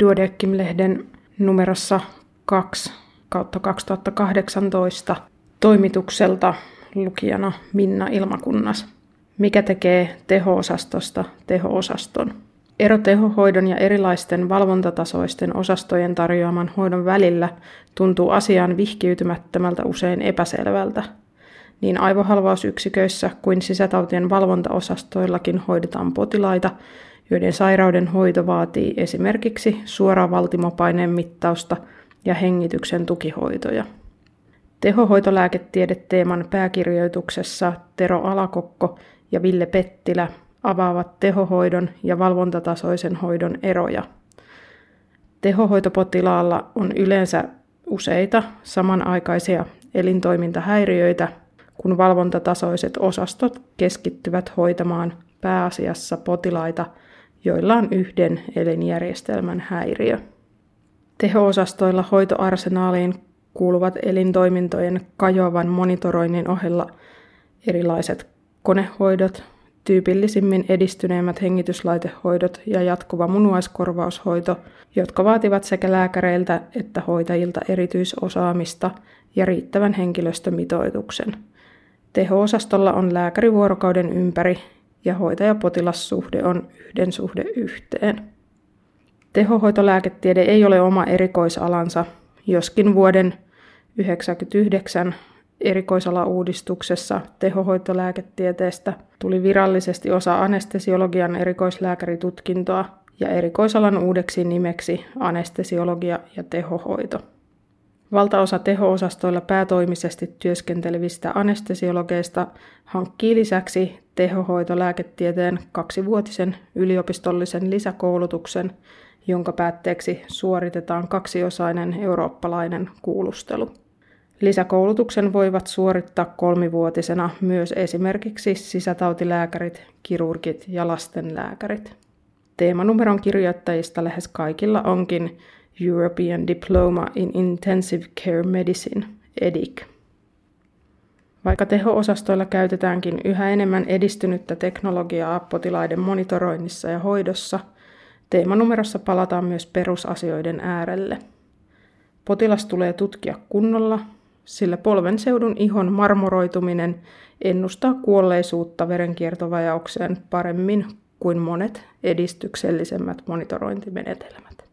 Duodeckim-lehden numerossa 2 kautta 2018 toimitukselta lukijana Minna Ilmakunnas. Mikä tekee teho-osastosta teho-osaston? Ero tehohoidon ja erilaisten valvontatasoisten osastojen tarjoaman hoidon välillä tuntuu asiaan vihkiytymättömältä usein epäselvältä. Niin aivohalvausyksiköissä kuin sisätautien valvontaosastoillakin hoidetaan potilaita, joiden sairauden hoito vaatii esimerkiksi suoraa valtimopaineen mittausta ja hengityksen tukihoitoja. Tehohoitolääketiedeteeman pääkirjoituksessa Tero Alakokko ja Ville Pettilä avaavat tehohoidon ja valvontatasoisen hoidon eroja. Tehohoitopotilaalla on yleensä useita samanaikaisia elintoimintahäiriöitä, kun valvontatasoiset osastot keskittyvät hoitamaan pääasiassa potilaita, joilla on yhden elinjärjestelmän häiriö. Teho-osastoilla hoitoarsenaaliin kuuluvat elintoimintojen kajoavan monitoroinnin ohella erilaiset konehoidot, tyypillisimmin edistyneimmät hengityslaitehoidot ja jatkuva munuaiskorvaushoito, jotka vaativat sekä lääkäreiltä että hoitajilta erityisosaamista ja riittävän henkilöstömitoituksen. Teho-osastolla on lääkäri vuorokauden ympäri ja hoitaja-potilassuhde on yhden suhde yhteen. Tehohoitolääketiede ei ole oma erikoisalansa, joskin vuoden 1999 erikoisalauudistuksessa tehohoitolääketieteestä tuli virallisesti osa anestesiologian erikoislääkäritutkintoa ja erikoisalan uudeksi nimeksi anestesiologia ja tehohoito. Valtaosa teho-osastoilla päätoimisesti työskentelevistä anestesiologeista hankkii lisäksi tehohoitolääketieteen kaksivuotisen yliopistollisen lisäkoulutuksen, jonka päätteeksi suoritetaan kaksiosainen eurooppalainen kuulustelu. Lisäkoulutuksen voivat suorittaa kolmivuotisena myös esimerkiksi sisätautilääkärit, kirurgit ja lastenlääkärit. Teemanumeron kirjoittajista lähes kaikilla onkin European Diploma in Intensive Care Medicine, EDIC. Vaikka teho-osastoilla käytetäänkin yhä enemmän edistynyttä teknologiaa potilaiden monitoroinnissa ja hoidossa, teemanumerossa palataan myös perusasioiden äärelle. Potilas tulee tutkia kunnolla, sillä polvenseudun ihon marmoroituminen ennustaa kuolleisuutta verenkiertovajaukseen paremmin kuin monet edistyksellisemmät monitorointimenetelmät.